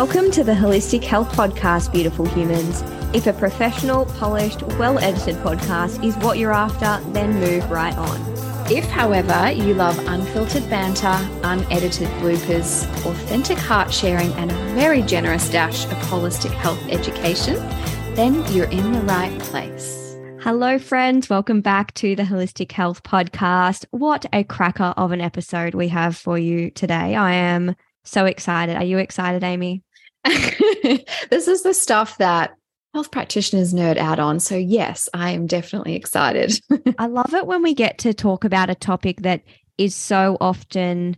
Welcome to the Holistic Health Podcast, beautiful humans. If a professional, polished, well edited podcast is what you're after, then move right on. If, however, you love unfiltered banter, unedited bloopers, authentic heart sharing, and a very generous dash of holistic health education, then you're in the right place. Hello, friends. Welcome back to the Holistic Health Podcast. What a cracker of an episode we have for you today. I am so excited. Are you excited, Amie? this is the stuff that health practitioners nerd out on. So, yes, I am definitely excited. I love it when we get to talk about a topic that is so often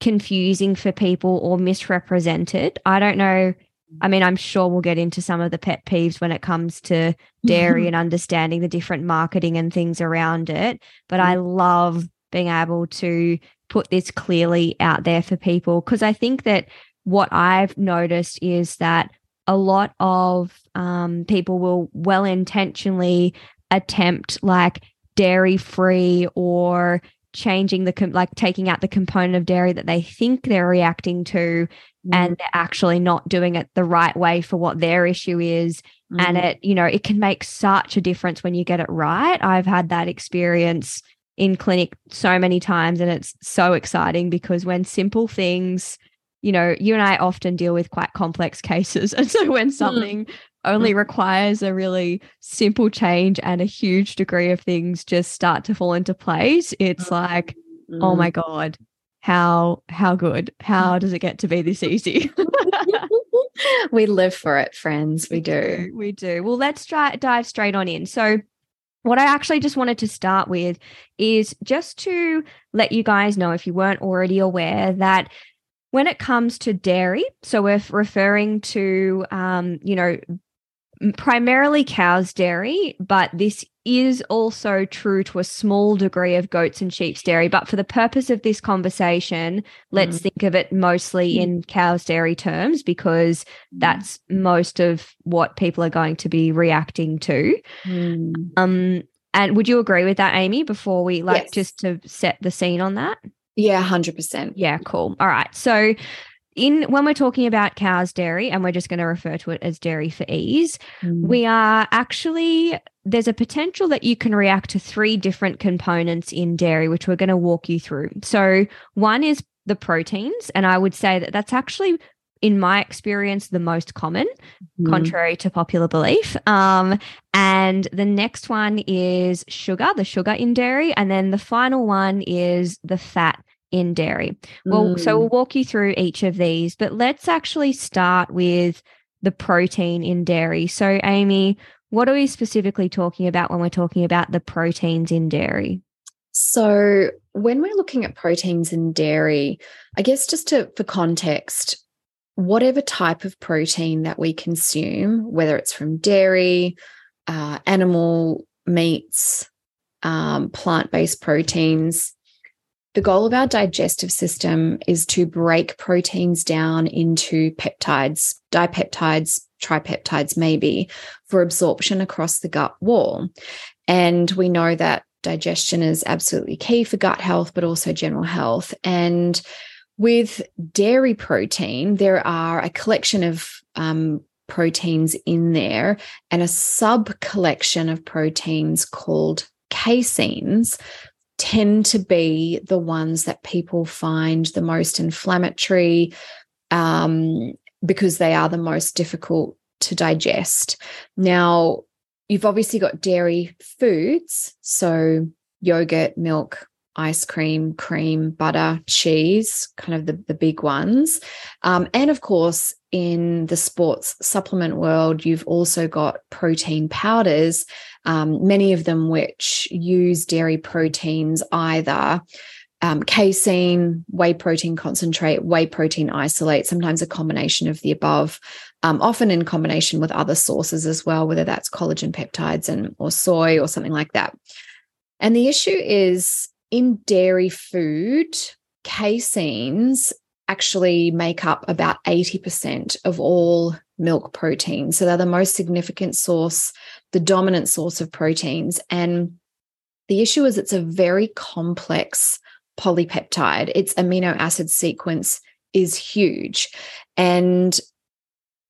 confusing for people or misrepresented. I don't know. I mean, I'm sure we'll get into some of the pet peeves when it comes to dairy and understanding the different marketing and things around it. But I love being able to put this clearly out there for people because I think that what I've noticed is that a lot of um, people will well intentionally attempt like dairy free or changing the com- like taking out the component of dairy that they think they're reacting to mm. and they're actually not doing it the right way for what their issue is mm. and it you know it can make such a difference when you get it right i've had that experience in clinic so many times and it's so exciting because when simple things you know you and i often deal with quite complex cases and so when mm. something mm. only requires a really simple change and a huge degree of things just start to fall into place it's mm. like mm. oh my god how how good how does it get to be this easy we live for it friends we do we do well let's try dive straight on in so what I actually just wanted to start with is just to let you guys know, if you weren't already aware, that when it comes to dairy, so we're referring to, um, you know, primarily cow's dairy, but this is also true to a small degree of goats and sheep's dairy. But for the purpose of this conversation, let's mm. think of it mostly mm. in cow's dairy terms because mm. that's most of what people are going to be reacting to. Mm. Um, and would you agree with that, Amie, before we like yes. just to set the scene on that? Yeah, 100%. Yeah, cool. All right. So in when we're talking about cow's dairy and we're just going to refer to it as dairy for ease mm. we are actually there's a potential that you can react to three different components in dairy which we're going to walk you through so one is the proteins and i would say that that's actually in my experience the most common mm. contrary to popular belief um, and the next one is sugar the sugar in dairy and then the final one is the fat in dairy. Well, mm. so we'll walk you through each of these, but let's actually start with the protein in dairy. So, Amie, what are we specifically talking about when we're talking about the proteins in dairy? So, when we're looking at proteins in dairy, I guess just to for context, whatever type of protein that we consume, whether it's from dairy, uh, animal meats, um, plant based proteins, the goal of our digestive system is to break proteins down into peptides, dipeptides, tripeptides, maybe, for absorption across the gut wall. And we know that digestion is absolutely key for gut health, but also general health. And with dairy protein, there are a collection of um, proteins in there and a sub collection of proteins called caseins tend to be the ones that people find the most inflammatory um, because they are the most difficult to digest. Now, you've obviously got dairy foods, so yogurt, milk, ice cream, cream, butter, cheese, kind of the, the big ones. Um, and of course, in the sports supplement world, you've also got protein powders um, many of them which use dairy proteins either um, casein, whey protein concentrate, whey protein isolate, sometimes a combination of the above, um, often in combination with other sources as well, whether that's collagen peptides and or soy or something like that. And the issue is in dairy food, caseins actually make up about 80% of all milk protein. So they're the most significant source, the dominant source of proteins. And the issue is it's a very complex polypeptide. Its amino acid sequence is huge. And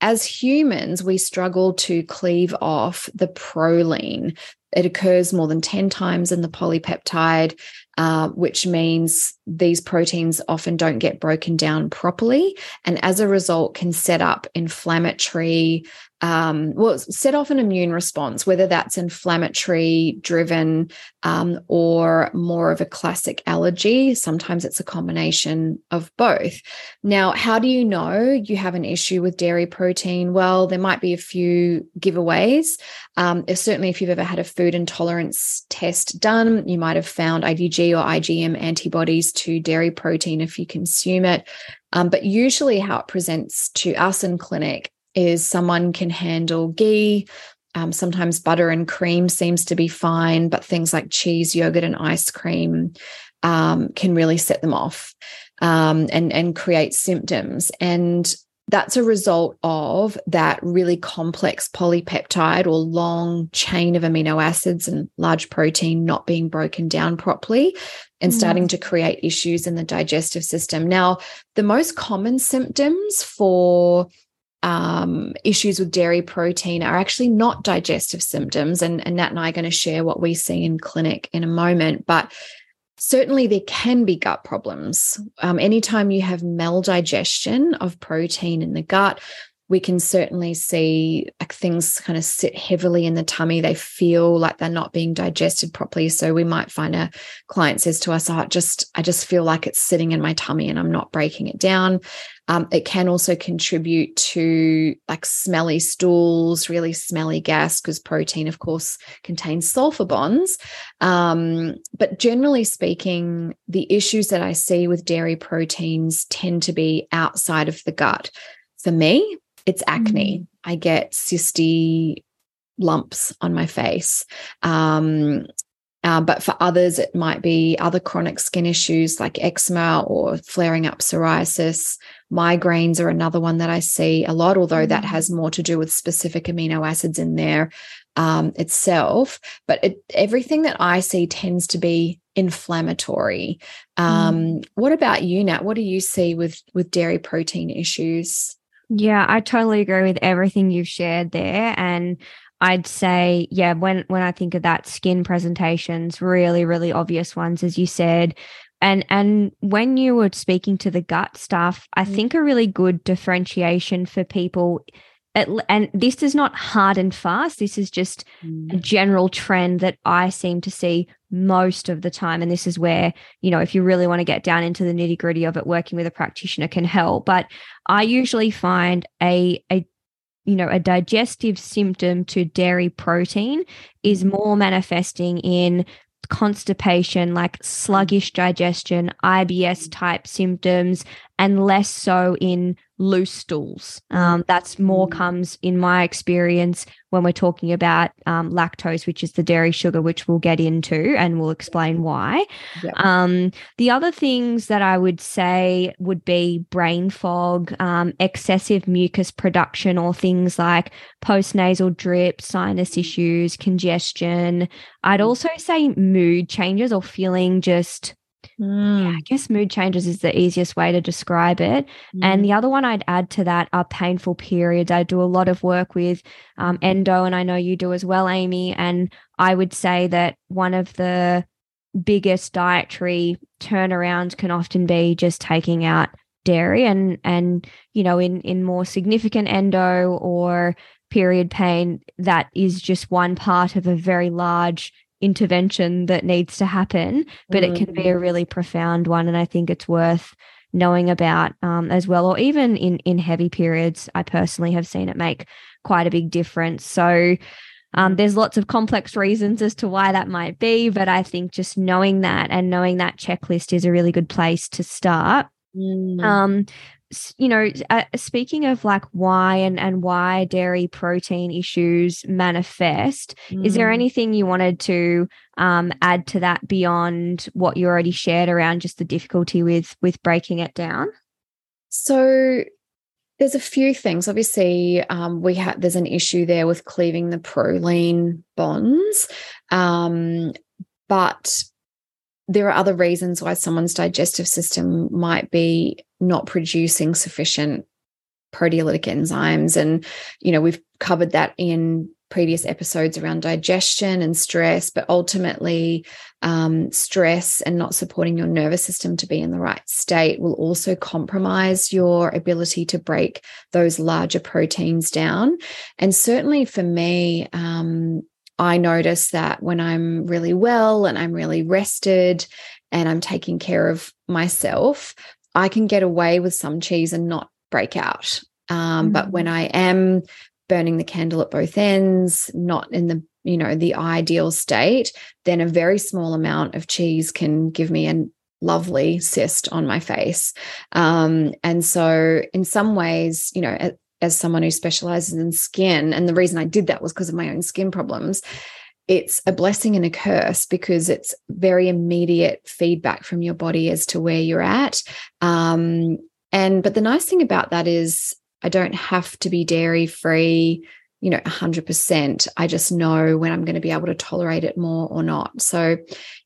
as humans, we struggle to cleave off the proline. It occurs more than 10 times in the polypeptide, uh, which means these proteins often don't get broken down properly. And as a result, can set up inflammatory um, well, set off an immune response, whether that's inflammatory driven um, or more of a classic allergy. Sometimes it's a combination of both. Now, how do you know you have an issue with dairy protein? Well, there might be a few giveaways. Um, certainly, if you've ever had a food intolerance test done, you might have found IgG or IgM antibodies to dairy protein if you consume it. Um, but usually, how it presents to us in clinic is someone can handle ghee. Um, sometimes butter and cream seems to be fine, but things like cheese, yogurt, and ice cream um, can really set them off um, and and create symptoms. And that's a result of that really complex polypeptide or long chain of amino acids and large protein not being broken down properly and starting mm. to create issues in the digestive system. Now, the most common symptoms for um, issues with dairy protein are actually not digestive symptoms. And, and Nat and I are going to share what we see in clinic in a moment. But certainly there can be gut problems. Um, anytime you have maldigestion of protein in the gut, we can certainly see like things kind of sit heavily in the tummy. They feel like they're not being digested properly. So we might find a client says to us, oh, just I just feel like it's sitting in my tummy and I'm not breaking it down. Um, it can also contribute to like smelly stools, really smelly gas, because protein, of course, contains sulfur bonds. Um, but generally speaking, the issues that I see with dairy proteins tend to be outside of the gut. For me, it's acne. Mm. I get cysty lumps on my face. Um, uh, but for others, it might be other chronic skin issues like eczema or flaring up psoriasis. Migraines are another one that I see a lot, although mm. that has more to do with specific amino acids in there um, itself. But it, everything that I see tends to be inflammatory. Um, mm. What about you, Nat? What do you see with with dairy protein issues? Yeah, I totally agree with everything you've shared there. And I'd say, yeah, when when I think of that, skin presentations, really, really obvious ones, as you said. And and when you were speaking to the gut stuff, I mm. think a really good differentiation for people and this is not hard and fast. This is just mm. a general trend that I seem to see most of the time. And this is where, you know, if you really want to get down into the nitty gritty of it, working with a practitioner can help. But I usually find a, a, you know, a digestive symptom to dairy protein is mm. more manifesting in constipation, like sluggish digestion, IBS type symptoms, and less so in loose stools. Um, that's more mm. comes in my experience when we're talking about um, lactose, which is the dairy sugar, which we'll get into and we'll explain why. Yep. Um, the other things that I would say would be brain fog, um, excessive mucus production, or things like postnasal drip, sinus issues, congestion. I'd mm. also say mood changes or feeling just Mm. Yeah, I guess mood changes is the easiest way to describe it. Mm. And the other one I'd add to that are painful periods. I do a lot of work with um, endo, and I know you do as well, Amie. And I would say that one of the biggest dietary turnarounds can often be just taking out dairy and and you know in in more significant endo or period pain that is just one part of a very large intervention that needs to happen, but mm. it can be a mm. really profound one. And I think it's worth knowing about um, as well, or even in in heavy periods. I personally have seen it make quite a big difference. So um, there's lots of complex reasons as to why that might be, but I think just knowing that and knowing that checklist is a really good place to start. Mm. Um, you know, uh, speaking of like why and, and why dairy protein issues manifest, mm. is there mm. anything you wanted to um, add to that beyond what you already shared around just the difficulty with with breaking it down? So there's a few things. Obviously, um, we have there's an issue there with cleaving the proline bonds, um, but there are other reasons why someone's digestive system might be not producing sufficient proteolytic enzymes. And, you know, we've covered that in previous episodes around digestion and stress, but ultimately, um, stress and not supporting your nervous system to be in the right state will also compromise your ability to break those larger proteins down. And certainly for me, um, I notice that when I'm really well and I'm really rested and I'm taking care of myself, I can get away with some cheese and not break out. Um, mm-hmm. But when mm. I am burning the candle at both ends, not in the you know the ideal state, then a very small amount of cheese can give me a lovely cyst on my face. Um, and so, in some ways, you know, as someone who specializes in skin, and the reason I did that was because of my own skin problems it's a blessing and a curse because it's very immediate feedback from your body as to where you're at. Um, and but the nice thing about that is I don't have to be dairy free, you know, 100%. I just know when I'm going to be able to tolerate it more or not. So,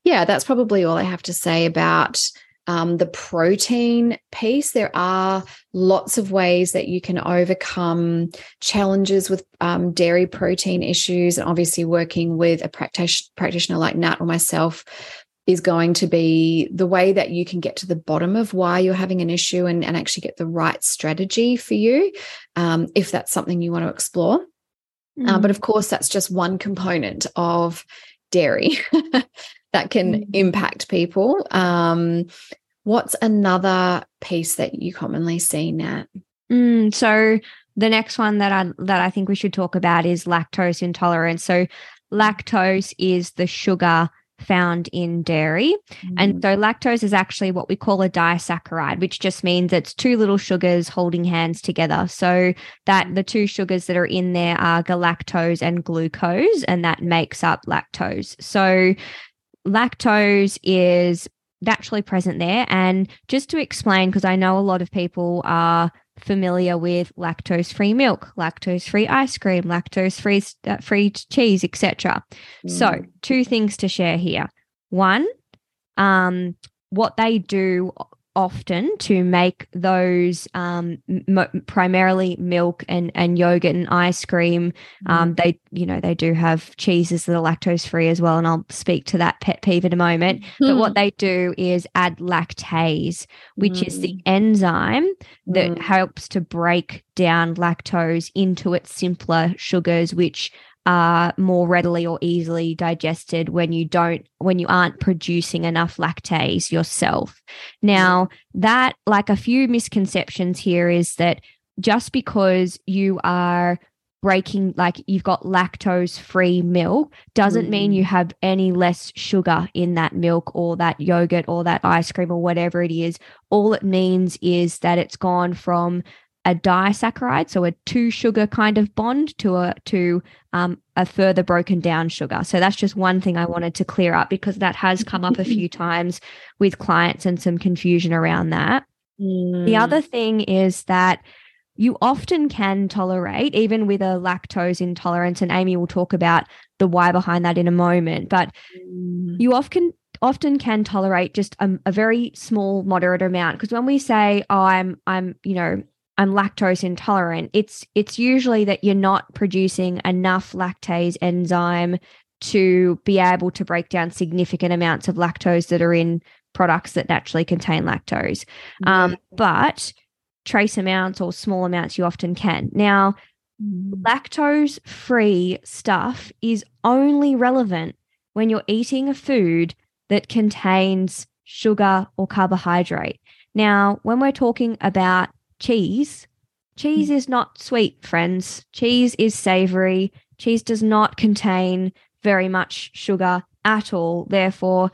yeah, that's probably all I have to say about um, the protein piece. There are lots of ways that you can overcome challenges with um, dairy protein issues. And obviously, working with a practitioner, practitioner like Nat or myself is going to be the way that you can get to the bottom of why you're having an issue and, and actually get the right strategy for you, um, if that's something you want to explore. Mm. Uh, but mm. of course, that's just one component of dairy. that can mm. impact people. Um, what's another piece that you commonly see, Nat? Mm, so the next one that I that I think we should talk about is lactose intolerance. So lactose is the sugar found in dairy. Mm. And so lactose is actually what we call a disaccharide, which just means it's two little sugars holding hands together. So that the two sugars that are in there are galactose and glucose, and that makes up lactose. So lactose is naturally present there. And just to explain, because I know a lot of people are familiar with lactose free milk, lactose free ice cream, lactose free uh, free cheese, etc. Mm. So, two things to share here. One, um, what they do often to make those um, m- primarily milk and, and yogurt and ice cream. Um, mm. they, you know, they do have cheeses that are lactose free as well. And I'll speak to that pet peeve in a moment. Mm. But what they do is add lactase, which mm. is the mm. enzyme that mm. helps to break down lactose into its simpler sugars, which are more readily or easily digested when you don't when you aren't producing enough lactase yourself now that like a few misconceptions here is that just because you are breaking like you've got lactose free milk doesn't mm. mean you have any less sugar in that milk or that yogurt or that ice cream or whatever it is all it means is that it's gone from a disaccharide, so a two sugar kind of bond to a to um, a further broken down sugar. So that's just one thing I wanted to clear up because that has come up a few times with clients and some confusion around that. Mm. The other thing is that you often can tolerate, even with a lactose intolerance, and Amie will talk about the why behind that in a moment, but mm. you often often can tolerate just a, a very small moderate amount because when we say oh i'm i'm you know I'm lactose intolerant, it's it's usually that you're not producing enough lactase enzyme to be able to break down significant amounts of lactose that are in products that naturally contain lactose. Mm-hmm. Um, but trace amounts or small amounts you often can. Now, mm-hmm. lactose free stuff is only relevant when you're eating a food that contains sugar or carbohydrate. Now, when we're talking about cheese. Cheese mm. is not sweet, friends. Cheese is savory. Cheese does not contain very much sugar at all. Therefore,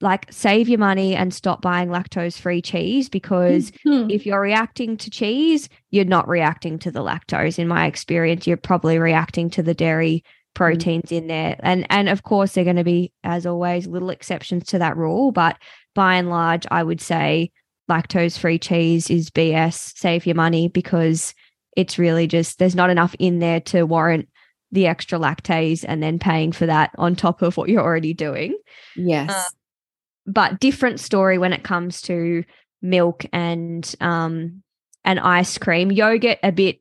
like save your money and stop buying lactose free cheese because mm-hmm. if you're reacting to cheese, you're not reacting to the lactose. In my experience, you're probably reacting to the dairy proteins mm-hmm. in there. And and of course, they're going to be, as always, little exceptions to that rule. But by and large, I would say lactose free cheese is BS, save your money because it's really just there's not enough in there to warrant the extra lactase and then paying for that on top of what you're already doing. Yes. Uh, but different story when it comes to milk and um and ice cream. Yogurt a bit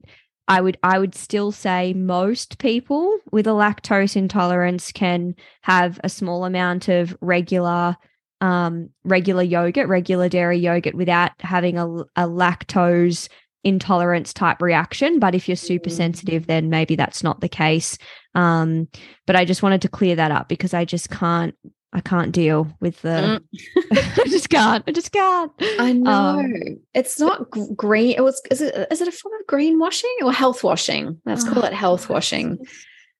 I would I would still say most people with a lactose intolerance can have a small amount of regular um, regular yogurt, regular dairy yogurt without having a, a lactose intolerance type reaction. But if you're super mm. sensitive, then maybe that's not the case. Um, but I just wanted to clear that up because I just can't I can't deal with the. Mm. I just can't. I just can't. I know um, it's not green. It was. Is it? Is it a form of greenwashing or health washing? Let's call it health washing.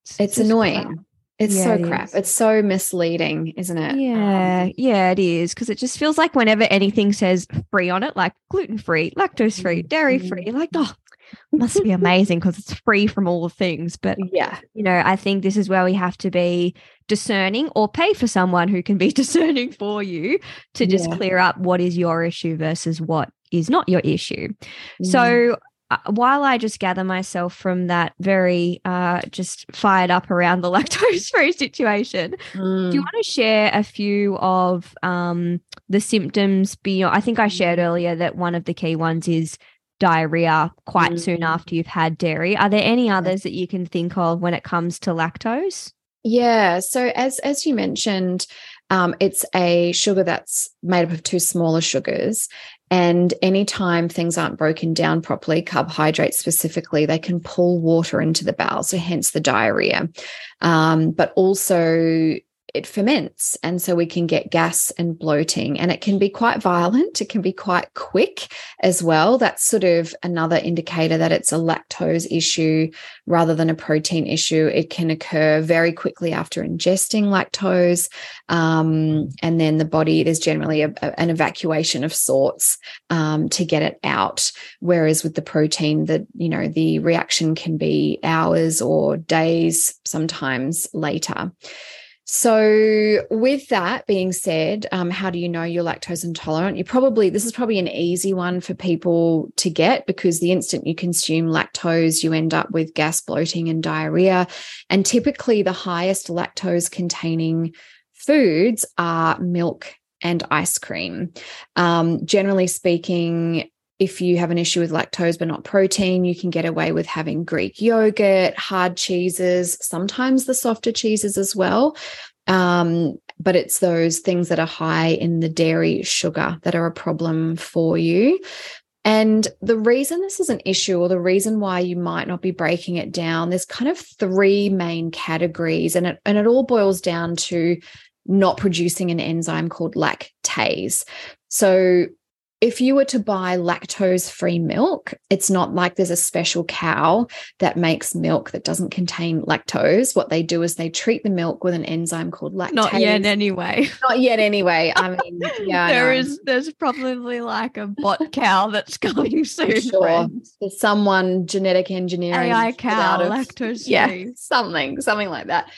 It's, it's annoying. It's yeah, so it crap. Is. It's so misleading, isn't it? Yeah, um, yeah, it is because it just feels like whenever anything says free on it, like gluten free, lactose free, dairy free, mm-hmm. like oh, must be amazing because it's free from all the things. But yeah, you know, I think this is where we have to be discerning or pay for someone who can be discerning for you to just yeah. clear up what is your issue versus what is not your issue. Mm. So while I just gather myself from that very uh, just fired up around the lactose free situation, mm. do you mm. want to share a few of um, the symptoms beyond? I think I shared earlier that one of the key ones is diarrhea quite mm. soon after you've had dairy. Are there any others that you can think of when it comes to lactose? Yeah. So as as you mentioned, um, it's a sugar that's made up of two smaller sugars. And anytime things aren't broken down properly, carbohydrates specifically, they can pull water into the bowel. So hence the diarrhea. Um, but also it ferments and so we can get gas and bloating and it can be quite violent it can be quite quick as well. That's sort of another indicator that it's a lactose issue rather than a protein issue. It can occur very quickly after ingesting lactose um, and then the body there's generally a, a, an evacuation of sorts um, to get it out. Whereas with the protein that you know the reaction can be hours or days sometimes later so, with that being said, um, how do you know you're lactose intolerant? You probably, this is probably an easy one for people to get because the instant you consume lactose, you end up with gas, bloating, and diarrhea. And typically, the highest lactose containing foods are milk and ice cream. Um, generally speaking, if you have an issue with lactose but not protein, you can get away with having Greek yogurt, hard cheeses, sometimes the softer cheeses as well. Um, but it's those things that are high in the dairy sugar that are a problem for you. And the reason this is an issue, or the reason why you might not be breaking it down, there's kind of three main categories, and it and it all boils down to not producing an enzyme called lactase. So if you were to buy lactose free milk, it's not like there's a special cow that makes milk that doesn't contain lactose. What they do is they treat the milk with an enzyme called lactase. Not yet, anyway. Not yet, anyway. I mean, yeah, there is. There's probably like a bot cow that's coming soon. Sure, there's someone genetic engineering AI cow of, lactose free. Yeah, something, something like that.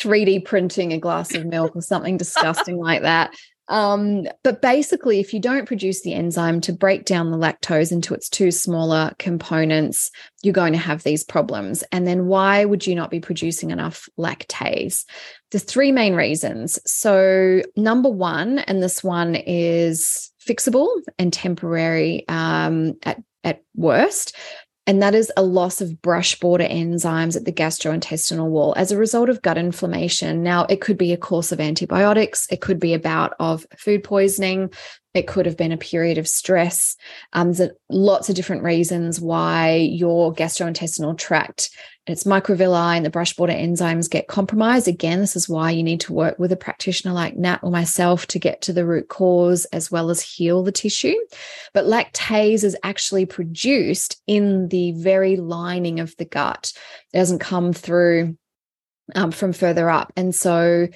3D printing a glass of milk or something disgusting like that. Um, but basically, if you don't produce the enzyme to break down the lactose into its two smaller components, you're going to have these problems. And then why would you not be producing enough lactase? There's three main reasons. So, number one, and this one is fixable and temporary um, at, at worst and that is a loss of brush border enzymes at the gastrointestinal wall as a result of gut inflammation. Now, it could be a course of antibiotics, it could be a bout of food poisoning, it could have been a period of stress. Um, there's lots of different reasons why your gastrointestinal tract its microvilli and the brush border enzymes get compromised. Again, this is why you need to work with a practitioner like Nat or myself to get to the root cause as well as heal the tissue. But lactase is actually produced in the very lining of the gut. It doesn't come through um, from further up. And so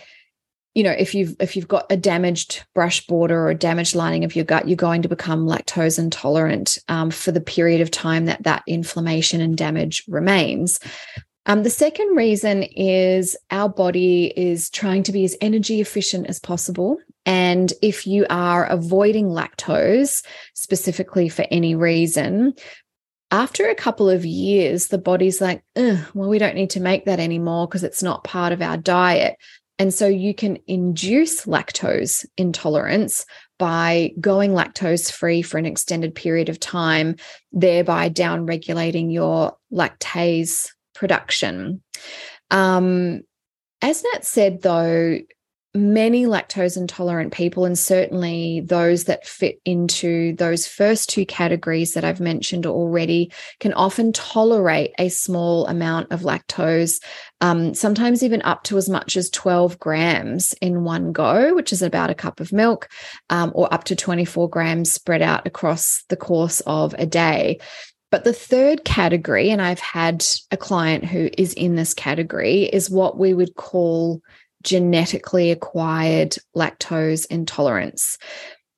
you know if you've if you've got a damaged brush border or a damaged lining of your gut you're going to become lactose intolerant um, for the period of time that that inflammation and damage remains um, the second reason is our body is trying to be as energy efficient as possible. And if you are avoiding lactose specifically for any reason, after a couple of years, the body's like, well, we don't need to make that anymore because it's not part of our diet And so you can induce lactose intolerance by going lactose free for an extended period of time, thereby down regulating your lactase production. Um, as Nat said, though, many lactose intolerant people, and certainly those that fit into those first two categories that I've mentioned already, can often tolerate a small amount of lactose, um, sometimes even up to as much as 12 grams in one go, which is about a cup of milk, um, or up to 24 grams spread out across the course of a day. But the third category, and I've had a client who is in this category, is what we would call genetically acquired lactose intolerance.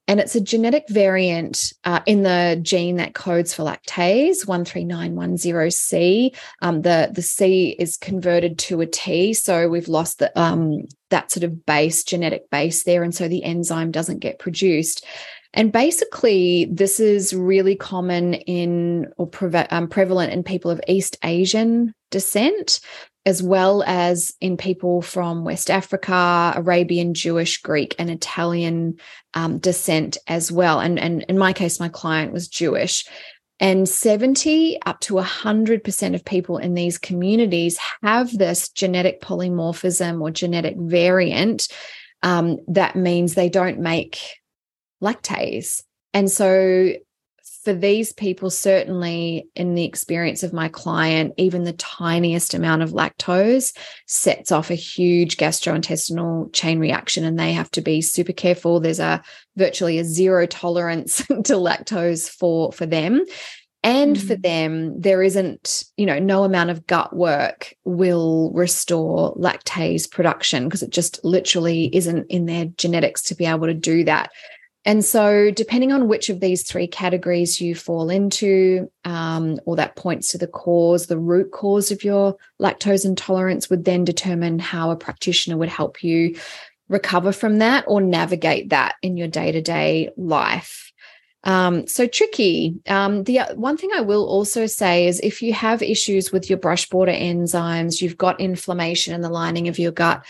And it's a genetic variant uh, in the gene that codes for lactase, 13910C. Um, the, the C is converted to a T. So we've lost the, um, that sort of base, genetic base there. And so the enzyme doesn't get produced. And basically, this is really common in or um, prevalent in people of East Asian descent as well as in people from West Africa, Arabian, Jewish, Greek, and Italian um, descent as well. And, and in my case, my client was Jewish. And 70 up to 100% of people in these communities have this genetic polymorphism or genetic variant um, that means they don't make lactase. And so for these people, certainly in the experience of my client, even the tiniest amount of lactose sets off a huge gastrointestinal chain reaction, and they have to be super careful. There's a virtually a zero tolerance to lactose for for them. And mm. for them, there isn't, you know, no amount of gut work will restore lactase production because it just literally isn't in their genetics to be able to do that. And so, depending on which of these three categories you fall into, um, or that points to the cause, the root cause of your lactose intolerance would then determine how a practitioner would help you recover from that or navigate that in your day to day life. Um, so tricky. Um, the one thing I will also say is if you have issues with your brush border enzymes, you've got inflammation in the lining of your gut,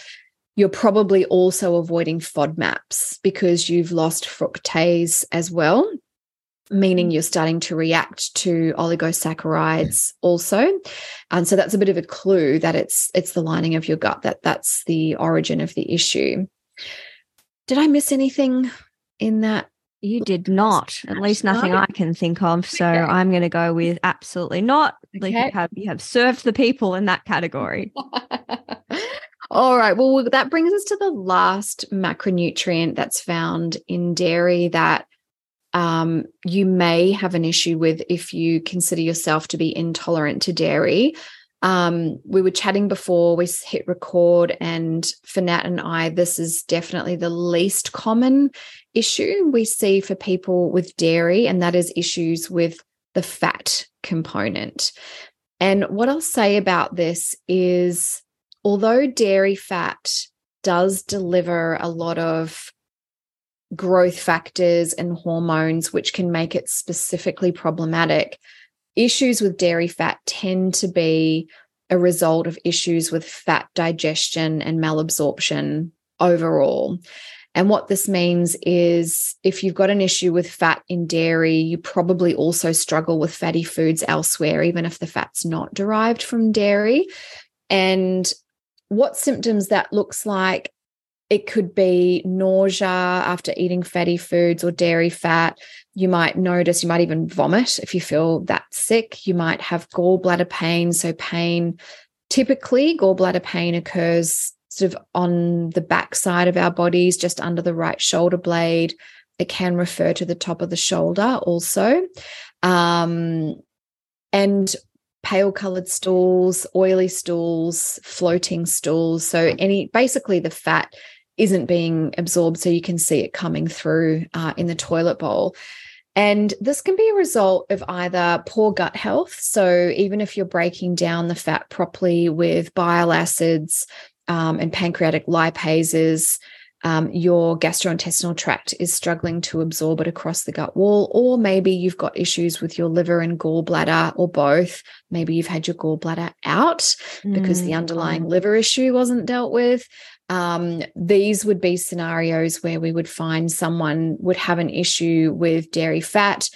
you're probably also avoiding FODMAPs because you've lost fructase as well, meaning mm. you're starting to react to oligosaccharides also. And so that's a bit of a clue that it's it's the lining of your gut that that's the origin of the issue. Did I miss anything in that? You did not, at least nothing I can think of. So okay. I'm going to go with absolutely not. Okay. Like you have you have served the people in that category. All right. Well, that brings us to the last macronutrient that's found in dairy that um, you may have an issue with if you consider yourself to be intolerant to dairy. Um, we were chatting before we hit record, and for Nat and I, this is definitely the least common issue we see for people with dairy, and that is issues with the fat component. And what I'll say about this is although dairy fat does deliver a lot of growth factors and hormones, which can make it specifically problematic, issues with dairy fat tend to be a result of issues with fat digestion and malabsorption overall. And what this means is if you've got an issue with fat in dairy, you probably also struggle with fatty foods elsewhere, even if the fat's not derived from dairy. And what symptoms that looks like. It could be nausea after eating fatty foods or dairy fat. You might notice, you might even vomit if you feel that sick. You might have gallbladder pain. So, pain typically, gallbladder pain occurs sort of on the back side of our bodies, just under the right shoulder blade. It can refer to the top of the shoulder also. Um, and pale colored stools, oily stools, floating stools. So any basically the fat isn't being absorbed, so you can see it coming through uh, in the toilet bowl. And this can be a result of either poor gut health. So, even if you're breaking down the fat properly with bile acids um, and pancreatic lipases, um, your gastrointestinal tract is struggling to absorb it across the gut wall, or maybe you've got issues with your liver and gallbladder, or both. Maybe you've had your gallbladder out mm. because the mm, underlying liver issue wasn't dealt with. um, these would be scenarios where we would find someone would have an issue with dairy fat.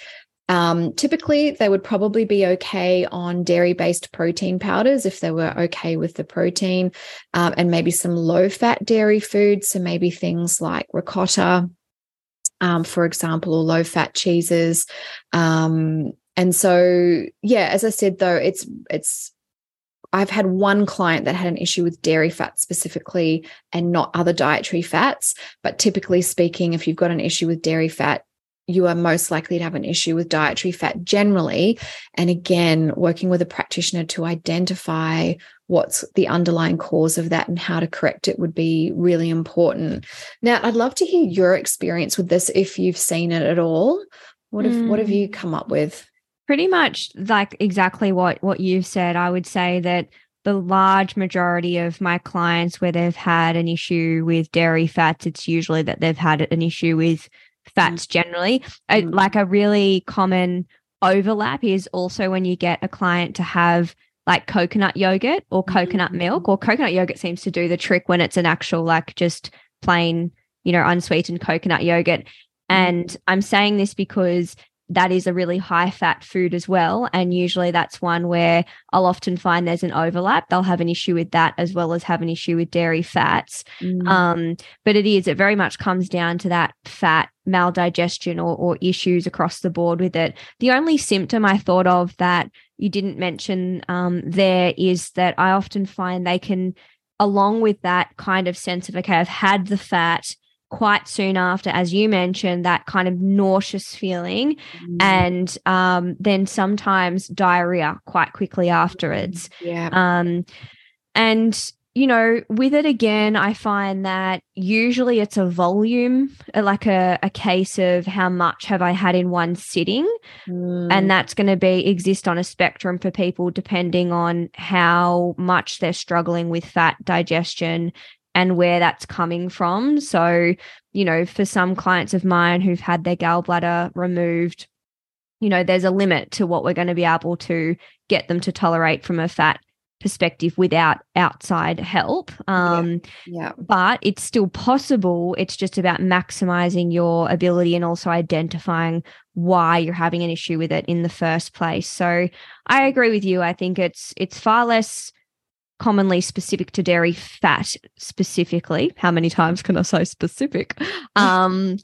Um, typically, they would probably be okay on dairy based protein powders if they were okay with the protein, um, and maybe some low fat dairy foods. So, maybe things like ricotta, um, for example, or low fat cheeses. Um, and so, yeah, as I said, though, it's it's I've had one client that had an issue with dairy fat specifically and not other dietary fats. But typically speaking, if you've got an issue with dairy fat, you are most likely to have an issue with dietary fat generally. And again, working with a practitioner to identify what's the underlying cause of that and how to correct it would be really important. Now, I'd love to hear your experience with this if you've seen it at all. What have mm. what have you mm. come up with? Pretty much like exactly what what you've said. I would say that the large majority of my clients where they've had an issue with dairy fats, it's usually that they've had an issue with fats mm. generally. Mm. like a really common overlap is also when you get a client to have like coconut yogurt or coconut mm-hmm. milk or coconut yogurt seems to do the trick when it's an actual like just plain you know unsweetened coconut yogurt and mm. i'm saying this because that is a really high fat food as well. And usually that's one where I'll often find there's an overlap. They'll have an issue with that as well as have an issue with dairy fats. Mm. Um, but it is, it very much comes down to that fat maldigestion or, or issues across the board with it. The only symptom I thought of that you didn't mention um, there is that I often find they can, along with that kind of sense of, okay, I've had the fat quite soon after, as you mentioned, that kind of nauseous feeling, mm. and um, then sometimes diarrhea quite quickly afterwards. Yeah. Um, and you know, with it again, I find that usually it's a volume, uh, like a, a case of how much have I had in one sitting. Mm. And that's going to be exist on a spectrum for people depending on how much they're struggling with fat digestion and where that's coming from. So, you know, for some clients of mine who've had their gallbladder removed, you know, there's a limit to what we're going to be able to get them to tolerate from a fat perspective without outside help. Um, yeah. yeah. But it's still possible. It's just about maximizing your ability and also identifying why you're having an issue with it in the first place. So I agree with you. I think it's it's far less commonly specific to dairy fat specifically. How many times can I say specific? Um,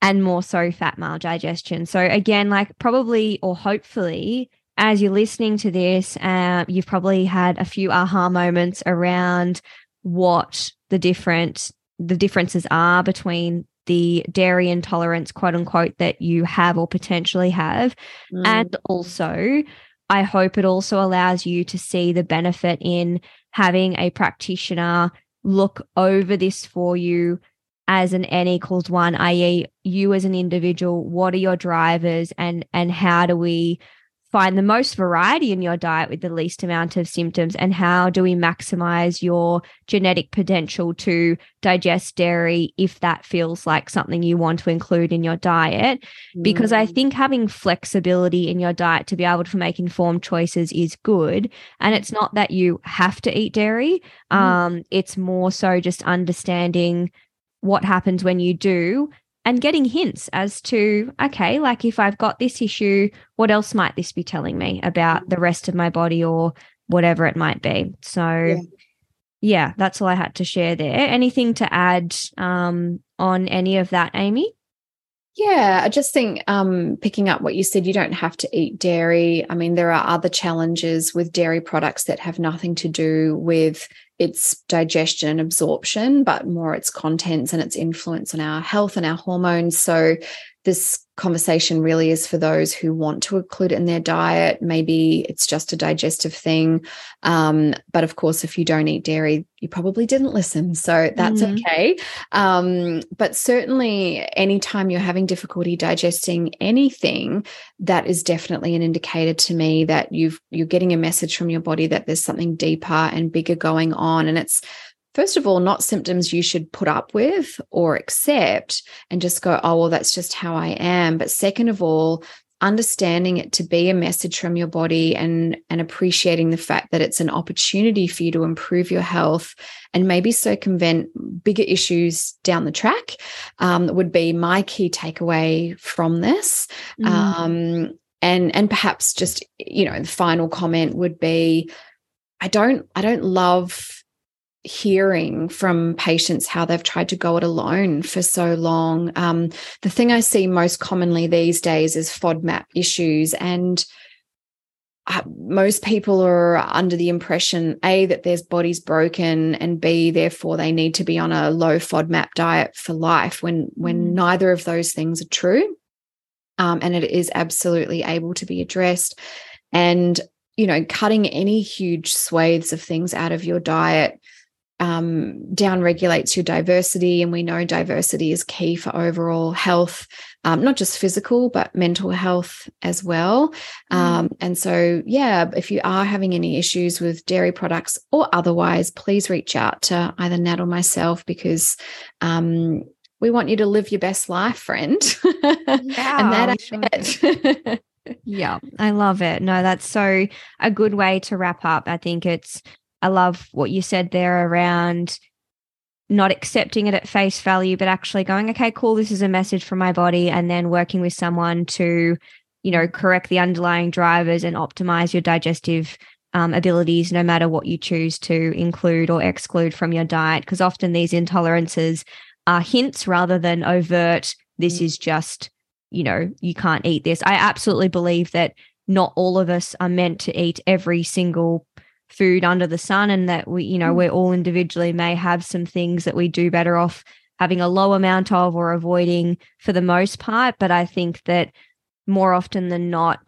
and more so fat mal digestion. So again, like probably or hopefully, as you're listening to this, uh, you've probably had a few aha moments around what the different the differences are between the dairy intolerance, quote unquote, that you have or potentially have, mm. and also I hope it also allows you to see the benefit in having a practitioner look over this for you as an n equals one i.e you as an individual what are your drivers and and how do we find the most variety in your diet with the least amount of symptoms and how do we maximize your genetic potential to digest dairy if that feels like something you want to include in your diet mm. because i mm. think having flexibility in your diet to be able to make informed choices is good and it's not that you have to eat dairy mm. um, it's more so just understanding what happens when you do and getting hints as to, okay, like if I've got this issue, what else might this be telling me about the rest of my body or whatever it might be? So, yeah, yeah that's all I had to share there. Anything to add um, on any of that, Amie? Yeah, I just think um, picking up what you said, you don't have to eat dairy. I mean, there are other challenges with dairy products that have nothing to do with its digestion and absorption, but more its contents and its influence on our health and our hormones. So, this conversation really is for those who want to include it in their diet. Maybe it's just a digestive thing. Um, but of course, if you don't eat dairy, you probably didn't listen. So that's mm-hmm. okay. Um, but certainly, anytime you're having difficulty digesting anything, that is definitely an indicator to me that you've you're getting a message from your body that there's something deeper and bigger going on. And it's first of all, not symptoms you should put up with or accept and just go, oh, well, that's just how I am. But second of all, understanding it to be a message from your body and and appreciating the fact that it's an opportunity for you to improve your health and maybe circumvent bigger issues down the track um, would be my key takeaway from this mm. um, and and perhaps just you know the final comment would be i don't i don't love hearing from patients how they've tried to go it alone for so long. Um, the thing I see most commonly these days is FODMAP issues. And uh, most people are under the impression A, that their body's broken, and B, therefore they need to be on a low FODMAP diet for life when, when mm. neither of those things are true. Um, and it is absolutely able to be addressed. And you know, cutting any huge swathes of things out of your diet um, down regulates your diversity. And we know diversity is key for overall health, um, not just physical, but mental health as well. Mm. Um, and so, yeah, if you are having any issues with dairy products or otherwise, please reach out to either Nat or myself because um, we want you to live your best life, friend. Yeah, and that it. yeah, I love it. No, that's so a good way to wrap up. I think it's I love what you said there around not accepting it at face value, but actually going, okay, cool, this is a message from my body, and then working with someone to, you know, correct the underlying drivers and optimize your digestive um, abilities, no matter what you choose to include or exclude from your diet. Because often these intolerances are hints rather than overt, this mm. is just, you know, you can't eat this. I absolutely believe that not all of us are meant to eat every single food under the sun and that we you know mm. we all individually may have some things that we do better off having a low amount of or avoiding for the most part but i think that more often than not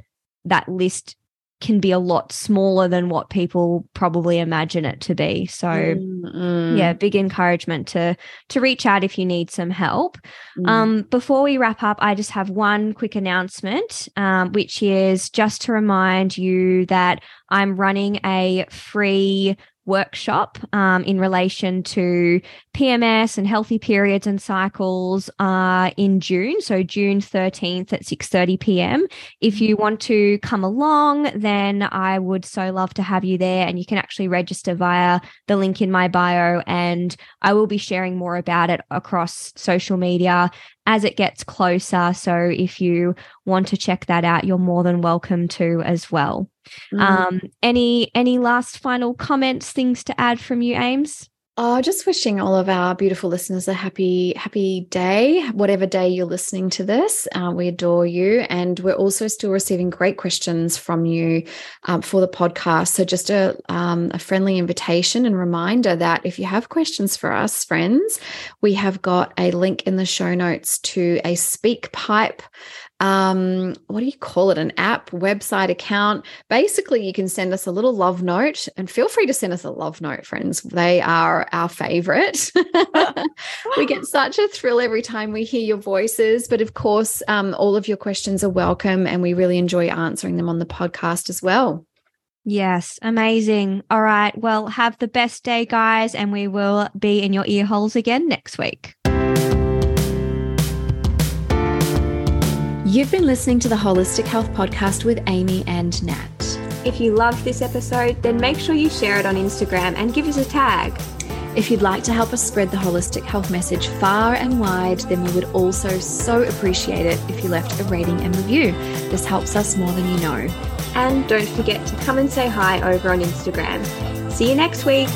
that list can be a lot smaller than what people probably imagine it to be. So mm-hmm. yeah, big encouragement to to reach out if you need some help. Mm. Um, before we wrap up, I just have one quick announcement, um, which is just to remind you that I'm running a free workshop um, in relation to PMS and healthy periods and cycles uh, in June. So June 13th at 6:30 p.m. If you want to come along, then I would so love to have you there. And you can actually register via the link in my bio. And I will be sharing more about it across social media as it gets closer. So if you want to check that out, you're more than welcome to as well. Mm. Um, any any last final comments, things to add from you, Ames? Oh, just wishing all of our beautiful listeners a happy, happy day, whatever day you're listening to this. Uh, we adore you. And we're also still receiving great questions from you um, for the podcast. So, just a, um, a friendly invitation and reminder that if you have questions for us, friends, we have got a link in the show notes to a SpeakPipe um, what do you call it? An app, website account. Basically, you can send us a little love note and feel free to send us a love note, friends. They are our favorite. we get such a thrill every time we hear your voices. But of course, um, all of your questions are welcome and we really enjoy answering them on the podcast as well. Yes, amazing. All right. Well, have the best day, guys, and we will be in your ear holes again next week. You've been listening to the Holistic Health Podcast with Amie and Nat. If you loved this episode, then make sure you share it on Instagram and give us a tag. If you'd like to help us spread the holistic health message far and wide, then we would also so appreciate it if you left a rating and review. This helps us more than you know. And don't forget to come and say hi over on Instagram. See you next week.